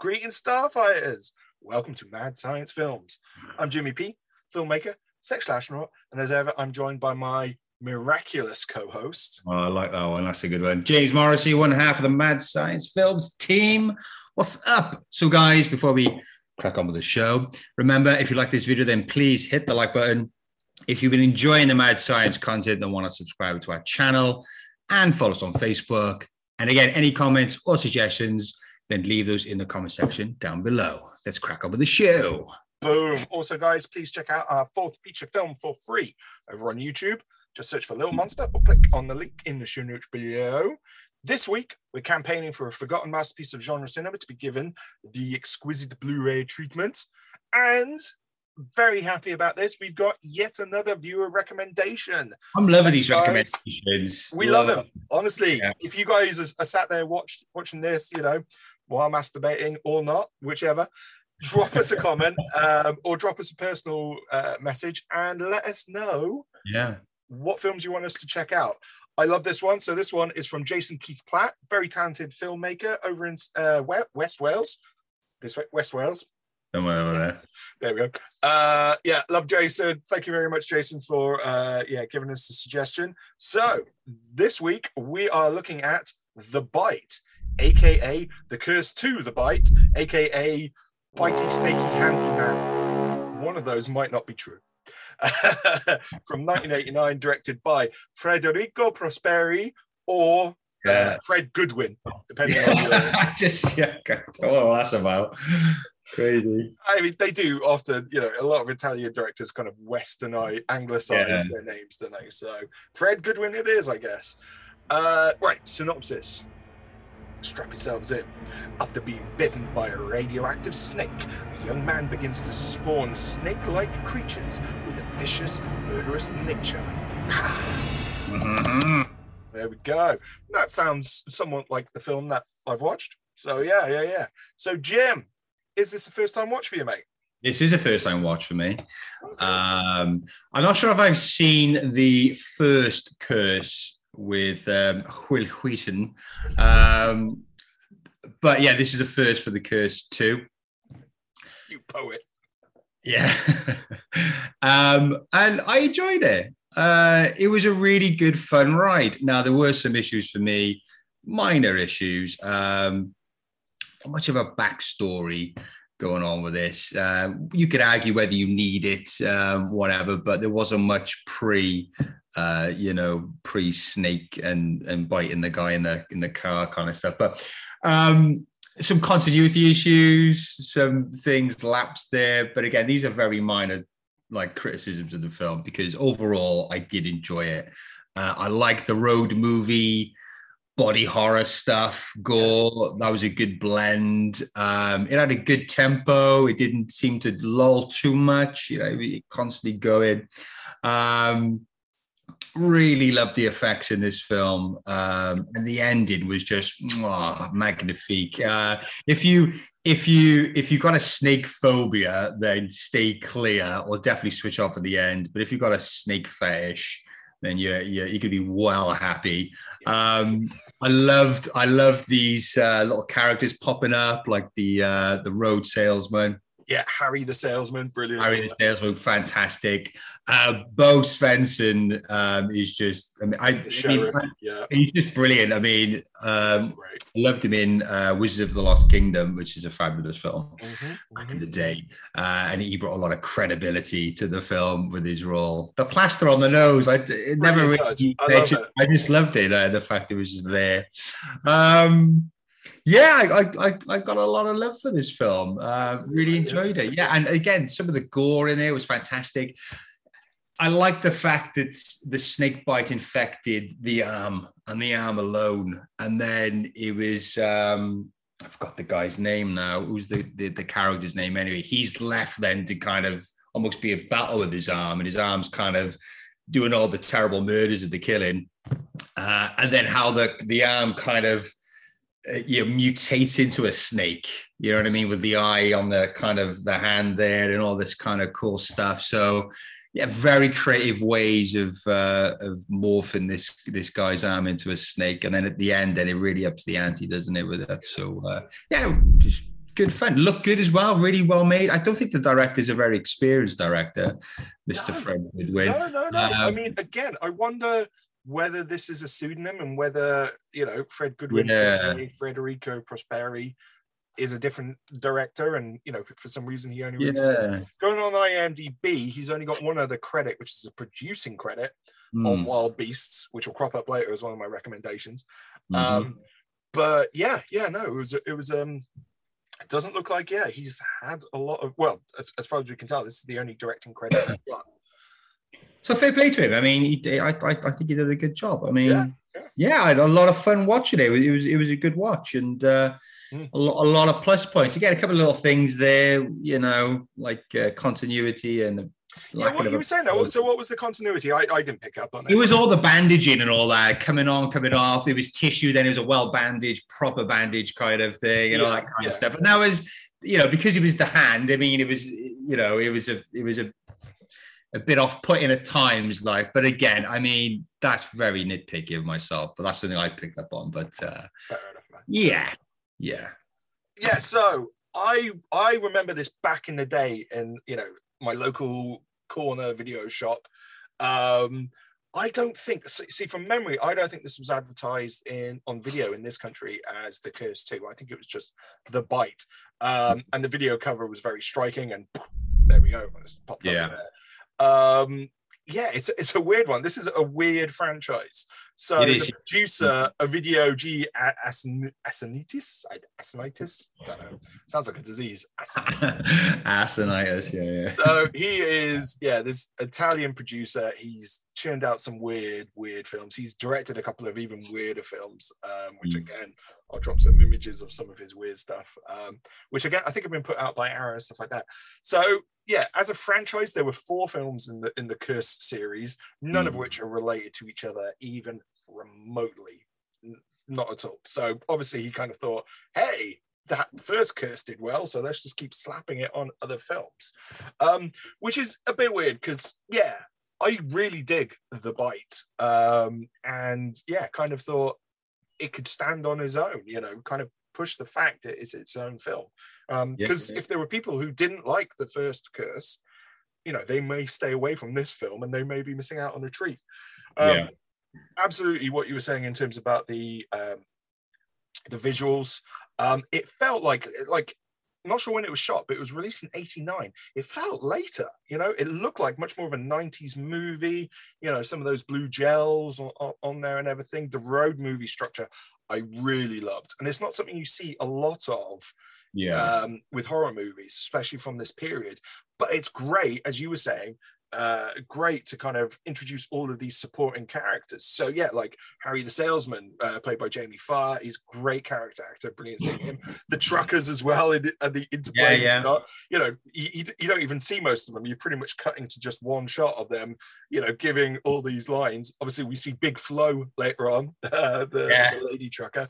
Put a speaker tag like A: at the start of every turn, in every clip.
A: Greetings, Starfighters. Welcome to Mad Science Films. I'm Jimmy P, filmmaker, sex astronaut, and as ever, I'm joined by my miraculous co-host.
B: Oh, I like that one. That's a good one. James Morrissey, one half of the Mad Science Films team. What's up? So, guys, before we crack on with the show, remember if you like this video, then please hit the like button. If you've been enjoying the Mad Science content and want to subscribe to our channel and follow us on Facebook. And again, any comments or suggestions, then leave those in the comment section down below. Let's crack on with the show.
A: Boom. Also, guys, please check out our fourth feature film for free over on YouTube. Just search for Little Monster or click on the link in the show notes below. This week, we're campaigning for a forgotten masterpiece of genre cinema to be given the exquisite Blu ray treatment. And very happy about this. We've got yet another viewer recommendation.
B: I'm loving these
A: Guys,
B: recommendations.
A: We love them. Honestly,
B: Yeah.
A: if you guys are, are sat there watch, watching this, you know, while masturbating or not, whichever, drop us a comment um, or drop us a personal uh, message and let us know
B: Yeah.
A: what films you want us to check out. I love this one. So this one is from Jason Keith Platt, very talented filmmaker over in uh, West Wales. This way, West Wales.
B: Worry about that.
A: There we go. Uh, yeah, love Jason. Thank you very much, Jason, for uh, yeah giving us a suggestion. So this week we are looking at The Bite, aka The Curse to The Bite, aka Bitey Snaky Hanky Man. One of those might not be true. From 1989, directed by Federico Prosperi or uh,
B: Yeah.
A: Fred Goodwin, depending on your.
B: I just, yeah, I don't know what that's about. Crazy.
A: I mean, they do often, you know, a lot of Italian directors kind of westernize, anglicize
B: Yeah.
A: their names, don't they? So Fred Goodwin it is, I guess. Uh, right, synopsis. Strap yourselves in. After being bitten by a radioactive snake, a young man begins to spawn snake like creatures with a vicious, murderous nature.
B: Mhm.
A: There we go. That sounds somewhat like the film that I've watched. So, yeah, yeah, yeah. So, Jim, is this a first time watch for you, mate?
B: This is a first time watch for me. Um, I'm not sure if I've seen the first curse with um, Wil Wheaton. Um, but yeah, this is a first for the curse too.
A: you poet.
B: Yeah. um, and I enjoyed it. Uh, it was a really good, fun ride. Now, there were some issues for me, minor issues. Um, not much of a backstory going on with this. Uh, you could argue whether you need it, um, whatever, but there wasn't much pre, uh, you know, pre snake and and biting the guy in the in the car kind of stuff. But um, some continuity issues, some things lapsed there. But again, these are very minor like criticisms of the film because overall I did enjoy it. Uh, I like the road movie, body horror stuff, gore. That was a good blend. Um, it had a good tempo. It didn't seem to lull too much. You know, it constantly going. Um, really loved the effects in this film, um, and the ending was just mwah, magnifique. Uh, if you if you if you've got a snake phobia, then stay clear or definitely switch off at the end. But if you've got a snake fetish, then you're you're, you could be well happy. Um, I loved I loved these uh, little characters popping up, like the uh, the road salesman.
A: Yeah, Harry the salesman, brilliant.
B: Harry the salesman, fantastic. Uh, Bo Svenson um, is just, I mean, I, I mean,
A: yeah,
B: he's just brilliant. I mean, um,
A: right.
B: I loved him in uh, Wizards of the Lost Kingdom, which is a fabulous film
A: Mhm,
B: back in
A: mhm.
B: the day. Uh, and he brought a lot of credibility to the film with his role. The plaster on the nose, I it never really.
A: I
B: just. I just loved it. Uh, the fact it was just there. Um, yeah, I, I, I, got a lot of love for this film. Uh, really enjoyed it. Yeah, and again, some of the gore in there was fantastic. I like the fact that the snake bite infected the arm and the arm alone, and then it was um, I forgot the guy's name now. Who's the, the the character's name anyway? He's left then to kind of almost be a battle with his arm, and his arm's kind of doing all the terrible murders of the killing, uh, and then how the the arm kind of uh, you know, mutates into a snake. You know what I mean, with the eye on the kind of the hand there and all this kind of cool stuff. So yeah, very creative ways of uh, of morphing this this guy's arm into a snake, and then at the end, then it really ups the ante, doesn't it? With that, so uh, yeah, just good fun. Look good as well, really well made. I don't think the director is a very experienced director, Mr. No, Fred Goodwin.
A: No, no, no. Um, I mean, again, I wonder whether this is a pseudonym and whether you know Fred Goodwin, yeah. Federico Prosperi is a different director, and you know for some reason he only yeah. going on IMDb. He's only got one other credit, which is a producing credit mm. on Wild Beasts, which will crop up later as one of my recommendations. Mm-hmm. Um, but yeah, yeah, no, it was it was um it doesn't look like yeah he's had a lot of well as, as far as we can tell this is the only directing credit
B: so fair play to him i mean he, I, I, I think he did a good job i mean yeah, yeah. yeah, i had a lot of fun watching it it was it was a good watch and uh, mm. a, lot, a, lot of plus points again a couple of little things there you know like uh, continuity and
A: yeah, what you were saying. Though, so, what was the continuity? I, I didn't pick up on it.
B: It was all the bandaging and all that coming on, coming off. It was tissue, then it was a well bandaged, proper bandage kind of thing, and yeah, all that kind yeah. of stuff. And that was, you know, because it was the hand. I mean, it was, you know, it was a, it was a, a bit off putting at times. Like, but again, I mean, that's very nitpicky of myself, but that's something I picked up on. But uh, fair enough, man. Yeah, yeah,
A: yeah. So I I remember this back in the day, in you know, my local corner video shop. Um, I don't think see from memory, I don't think this was advertised in on video in this country as the Curse 2. I think it was just the bite. Um, and the video cover was very striking and there we go. Popped yeah. Um, yeah, it's it's a weird one. This is a weird franchise. So the producer, Ovidio G. Assonitis, Assonitis, I don't know. Sounds like a disease.
B: Assonitis, yeah, yeah.
A: So he is, yeah, this Italian producer. He's churned out some weird, weird films. He's directed a couple of even weirder films, um, which mm. again, I'll drop some images of some of his weird stuff, um, which again I think have been put out by Arrow and stuff like that. So yeah, as a franchise, there were four films in the in the Curse series, none mm. of which are related to each other even remotely. Not at all. So obviously, he kind of thought, hey, that first curse did well, so let's just keep slapping it on other films, um, which is a bit weird because yeah, I really dig the bite, um, and yeah, kind of thought it could stand on its own. You know, kind of push the fact it is its own film. Because um, if there were people who didn't like the first Curse, you know, they may stay away from this film and they may be missing out on a treat. Um, yeah. Absolutely, what you were saying in terms about the um, the visuals, um, it felt like like I'm not sure when it was shot, but it was released in 89. It felt later, you know, it looked like much more of a 90s movie, you know, some of those blue gels on, on, there and everything. The road movie structure, I really loved. And it's not something you see a lot of yeah. Um, with horror movies, especially from this period. But it's great, as you were saying, uh, great to kind of introduce all of these supporting characters. So yeah, like Harry the salesman, uh, played by Jamie Farr, he's great character actor, brilliant seeing him. The truckers as well, in, and the interplay. Yeah, yeah. you know, you, you, don't even see most of them. You're pretty much cutting to just one shot of them. You know, giving all these lines. Obviously, we see Big Flo later on, uh, the, yeah. the lady trucker.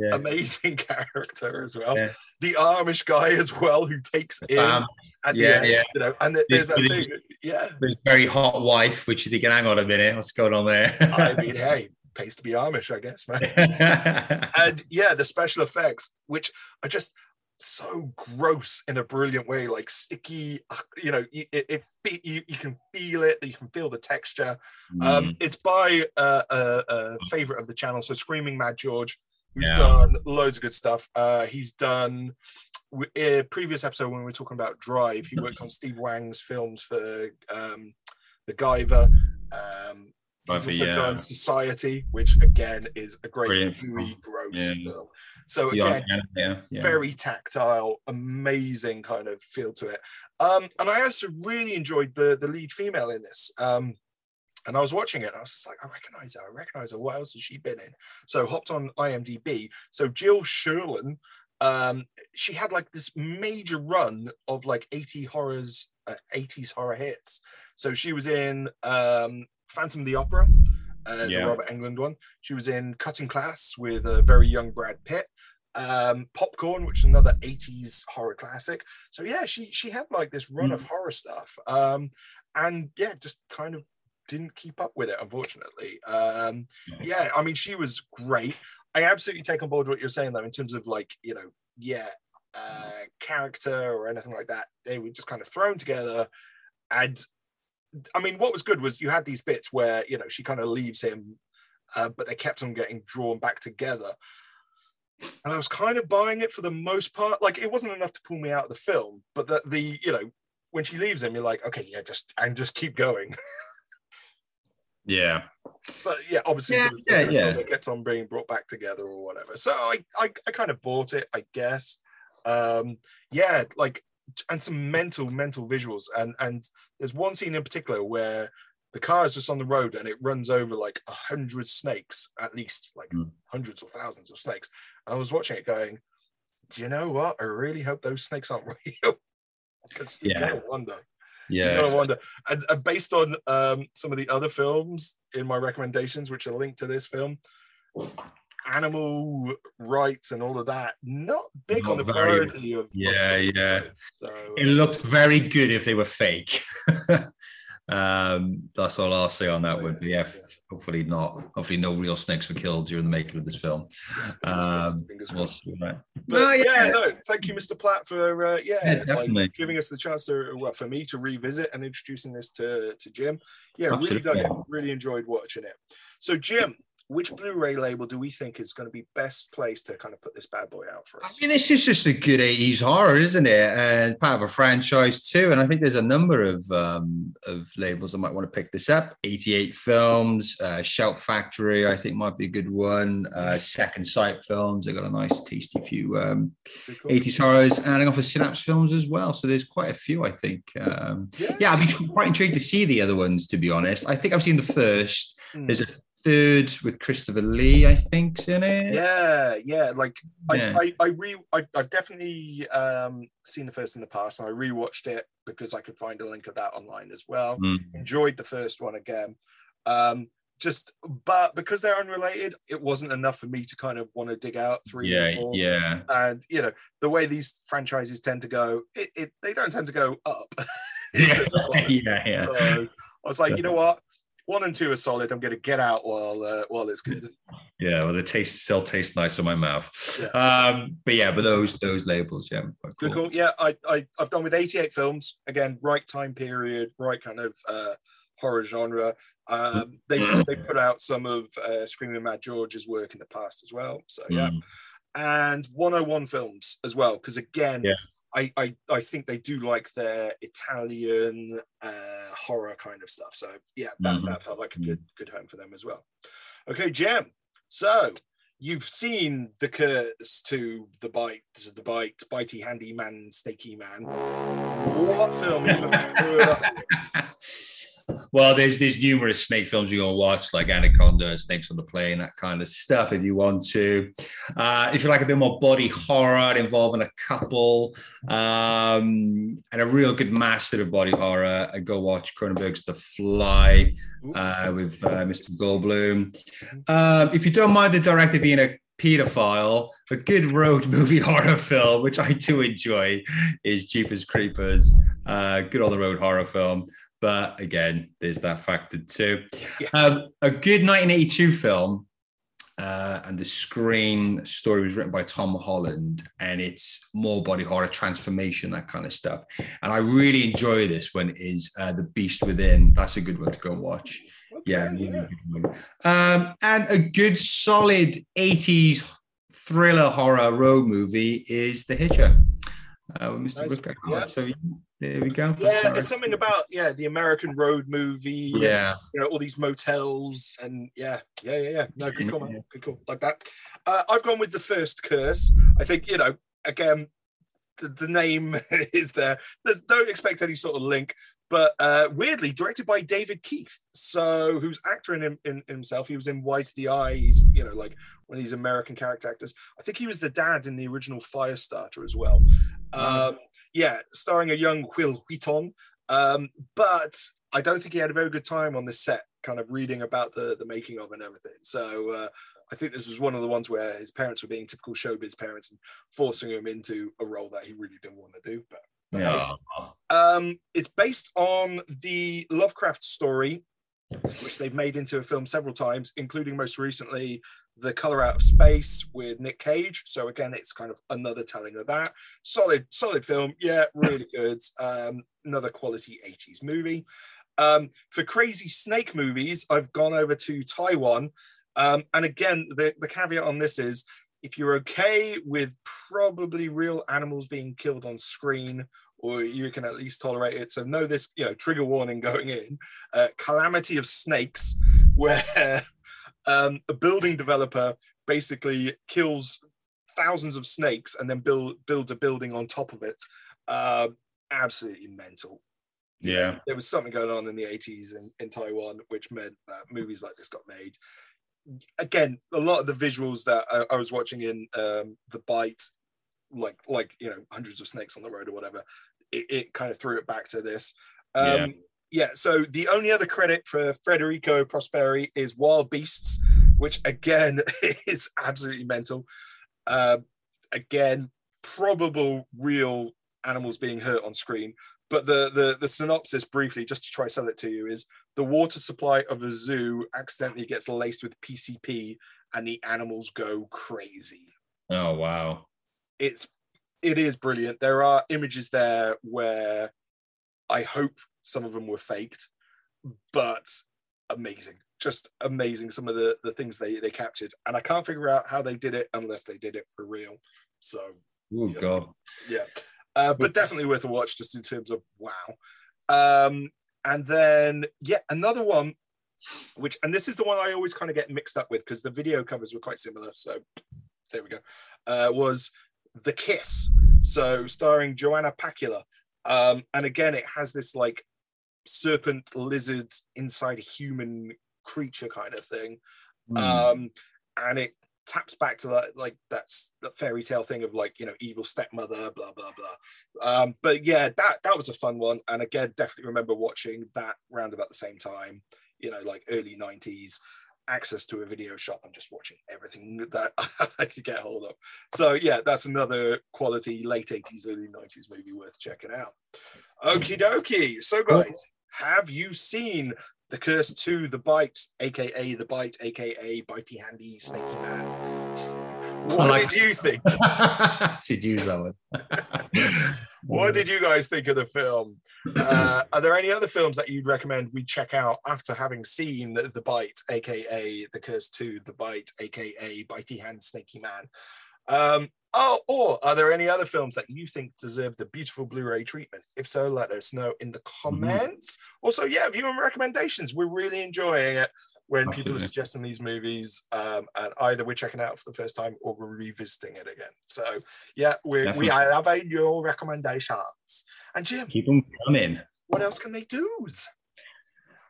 A: Yeah. amazing character as well. Yeah. The Amish guy as well, who takes in at yeah, end, yeah. you know, and there's that thing, yeah.
B: Very hot wife, which you think, hang on a minute, what's going on there?
A: I mean, hey, pays to be Amish, I guess, man. and yeah, the special effects, which are just so gross in a brilliant way, like sticky. Uh, you know, it, it, it you, you can feel it. You can feel the texture. Mm. Um, it's by uh, a, a favorite of the channel, so Screaming Mad George who's yeah. done loads of good stuff. Uh, he's done a previous episode when we were talking about Drive. He worked on Steve Wang's films for um, the Guyver. Um, he's also yeah. done Society, which again is a great, gooey, gross yeah. film. So again, yeah, yeah, very tactile, amazing kind of feel to it. Um, and I also really enjoyed the the lead female in this. Um, and I was watching it, and I was just like, I recognize her. I recognize her. What else has she been in? So hopped on IMDb. So Jill Schoelen, um, she had like this major run of like 80 horrors, uh, 80s horror hits. So she was in um, Phantom of the Opera, uh, yeah. the Robert Englund one. She was in Cutting Class with a very young Brad Pitt. Um, Popcorn, which is another 80s horror classic. So yeah, she she had like this run mm. of horror stuff. Um, and yeah, just kind of didn't keep up with it, unfortunately. Um, yeah, I mean, she was great. I absolutely take on board what you're saying though, in terms of like, you know, yeah, uh, character or anything like that. They were just kind of thrown together. And I mean, what was good was you had these bits where, you know, she kind of leaves him, uh, but they kept on getting drawn back together. And I was kind of buying it for the most part. Like it wasn't enough to pull me out of the film, but that the you know, when she leaves him, you're like, okay, yeah, just and just keep going.
B: Yeah.
A: But yeah, obviously,
B: yeah,
A: for the
B: yeah, yeah.
A: they kept on being brought back together or whatever. So I, I, I kind of bought it, I guess. Um, yeah, like, and some mental, mental visuals. And and there's one scene in particular where the car is just on the road and it runs over like a hundred snakes, at least like
B: Mm.
A: hundreds or thousands of snakes. And I was watching it going, do you know what? I really hope those snakes aren't real. Because you
B: Yeah.
A: gotta wonder. You
B: Yeah.
A: gotta wonder. And, and based on um, some of the other films in my recommendations, which are linked to this film, animal rights and all of that, not big on the
B: very-
A: priority of. of
B: Yeah, yeah.
A: So,
B: It looked very good if they were fake. um, that's all I'll say on that one. But yeah, hopefully not. Hopefully, no real snakes were killed during the making of this film. Um,
A: fingers crossed.
B: right?
A: But yeah.
B: yeah.
A: no, thank you, Mr. Platt, for uh, yeah,
B: Yeah,
A: like, giving us the chance to well, for me to revisit and introducing this to to Jim. Yeah, really dug it. Really enjoyed watching it. So, Jim, which Blu-ray label do we think is going to be best placed to kind of put this bad boy out for us?
B: I mean, this is just a good 80s horror, isn't it? And part of a franchise too. And I think there's a number of um, of labels that might want to pick this up. 88 Films, uh, Shout Factory, I think might be a good one. Uh, Second Sight Films, they've got a nice, tasty few um,
A: cool.
B: 80s horrors, and off of Synapse Films as well. So there's quite a few, I think. Um, yeah, I'd be quite intrigued to see the other ones, to be honest. I think I've seen the first.
A: Mm.
B: There's a third with Christopher Lee, I think's in it.
A: Yeah, yeah. Like
B: Yeah.
A: I, I, I re, I've, I've definitely um, seen the first in the past, and I rewatched it because I could find a link of that online as well.
B: Mm.
A: Enjoyed the first one again. Um, just, but because they're unrelated, it wasn't enough for me to kind of want to dig out three.
B: Yeah,
A: and four.
B: yeah.
A: And you know the way these franchises tend to go, it, it they don't tend to go up.
B: Yeah,
A: Into the bottom.
B: yeah, yeah.
A: So I was like, you know what? One and two are solid. I'm going to get out while uh, while it's good.
B: Yeah, well, the taste still tastes nice in my mouth.
A: Yeah.
B: Um, but yeah, but those those labels, yeah, quite
A: Good
B: cool.
A: call. Yeah, I, I I've done with 88 films. Again, right time period, right kind of uh, horror genre. Um, they they put out some of uh, Screaming Mad George's work in the past as well. So yeah,
B: Mm.
A: and 101 films as well because again.
B: Yeah.
A: I, I, I think they do like their Italian uh, horror kind of stuff. So yeah, that,
B: Mhm.
A: that felt like a good good home for them as well. Okay, Jem. So you've seen the curse to the bite, to the bite, bitey handy man, snaky man. What film are you gonna put up?
B: well, there's there's numerous snake films you're gonna watch, like Anaconda, Snakes on the Plane, that kind of stuff. If you want to, uh, if you like a bit more body horror involving a couple um, and a real good master of body horror, uh, go watch Cronenberg's The Fly uh, with uh, Mr. Goldblum. Um, if you don't mind the director being a pedophile, a good road movie horror film, which I do enjoy, is Jeepers Creepers. Uh, good on the road horror film. But again, there's that factor too.
A: Yeah.
B: Um, a good 1982 film. Uh, and the screen story was written by Tom Holland, and it's more body horror, transformation, that kind of stuff. And I really enjoy this one. Is uh, the Beast Within? That's a good one to go and watch.
A: okay,
B: Yeah, one. Um, and a good solid 80s thriller horror road movie is The Hitcher. Uh, Mr.
A: Nice. Yeah.
B: So there we go.
A: Yeah, it's something about yeah the American road movie.
B: Yeah.
A: you know all these motels and yeah, yeah, yeah, yeah. No, good call, man. Good call. Like that. Uh, I've gone with the first curse. I think you know again. The, the name is there. There's, don't expect any sort of link, but uh, weirdly directed by David Keith. So who's actor in, in himself? He was in White of the Eye. He's you know like one of these American character actors. I think he was the dad in the original Firestarter as well. Um, yeah, starring a young Wil Wheaton. Um, but I don't think he had a very good time on this set, kind of reading about the the making of and everything. So uh, I think this was one of the ones where his parents were being typical showbiz parents and forcing him into a role that he really didn't want to do. But
B: Yeah.
A: Um, it's based on the Lovecraft story, which they've made into a film several times, including most recently The Color Out of Space with Nick Cage. So again, it's kind of another telling of that. Solid, solid film. Yeah, really good. Um, another quality 80s movie. Um, for crazy snake movies, I've gone over to Taiwan. Um, and again, the, the caveat on this is if you're okay with probably real animals being killed on screen, or you can at least tolerate it. So know this, you know, trigger warning going in. Uh, Calamity of Snakes, where um, a building developer basically kills thousands of snakes and then build, builds a building on top of it. Uh, absolutely mental.
B: Yeah.
A: There was something going on in the 80s in, in Taiwan, which meant that movies like this got made again, a lot of the visuals that I, I was watching in um, the bite, like like you know hundreds of snakes on the road or whatever, it, it kind of threw it back to this. Um, yeah. Yeah. So the only other credit for Federico Prosperi is Wild Beasts, which again is absolutely mental. Uh, again, probable real animals being hurt on screen. But the, the the synopsis briefly, just to try sell it to you, is the water supply of the zoo accidentally gets laced with PCP and the animals go crazy.
B: Oh wow.
A: It's it is brilliant. There are images there where I hope some of them were faked, but amazing. Just amazing some of the, the things they, they captured. And I can't figure out how they did it unless they did it for real. So
B: Oh god.
A: Yeah. Uh, but definitely worth a watch just in terms of wow. Um, and then yeah, another one, which and this is the one I always kind of get mixed up with because the video covers were quite similar. So there we go. Uh, was the Kiss, so starring Joanna Pacula, um, and again it has this like serpent lizard inside a human creature kind of thing, mm. um, and it taps back to that like that's the fairy tale thing of like you know evil stepmother blah blah blah. Um but yeah that that was a fun one. And again definitely remember watching that round about the same time you know like early 90s access to a video shop and just watching everything that I could get hold of. So yeah, that's another quality late 80s, early 90s movie worth checking out. Okie dokie. So guys, have you seen the Curse 2, The Bite, aka The Bite, aka Bitey Handy Snaky Man. What like, did you think?
B: Should use that one.
A: what did you guys think of the film? Uh, are there any other films that you'd recommend we check out after having seen The, the Bite, aka The Curse 2, The Bite, aka Bitey Hand Snaky Man? Um, Oh, or are there any other films that you think deserve the beautiful Blu-ray treatment? If so, let us know in the mm-hmm. comments. Mm-hmm. Also, yeah, viewing recommendations. We're really enjoying it when Absolutely. people are suggesting these movies, um, and either we're checking out for the first time or we're revisiting it again. So, yeah, we we loving your recommendations. And Jim,
B: keep them coming.
A: What else can they do?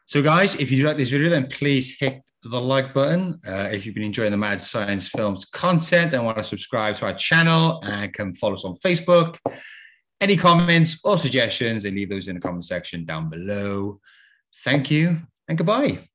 B: So, guys, if you like this video, then please hit the like button. Uh, if you've been enjoying the Mad Science Films content then want to subscribe to our channel and can follow us on Facebook. Any comments or suggestions, then leave those in the comment section down below. Thank you and goodbye.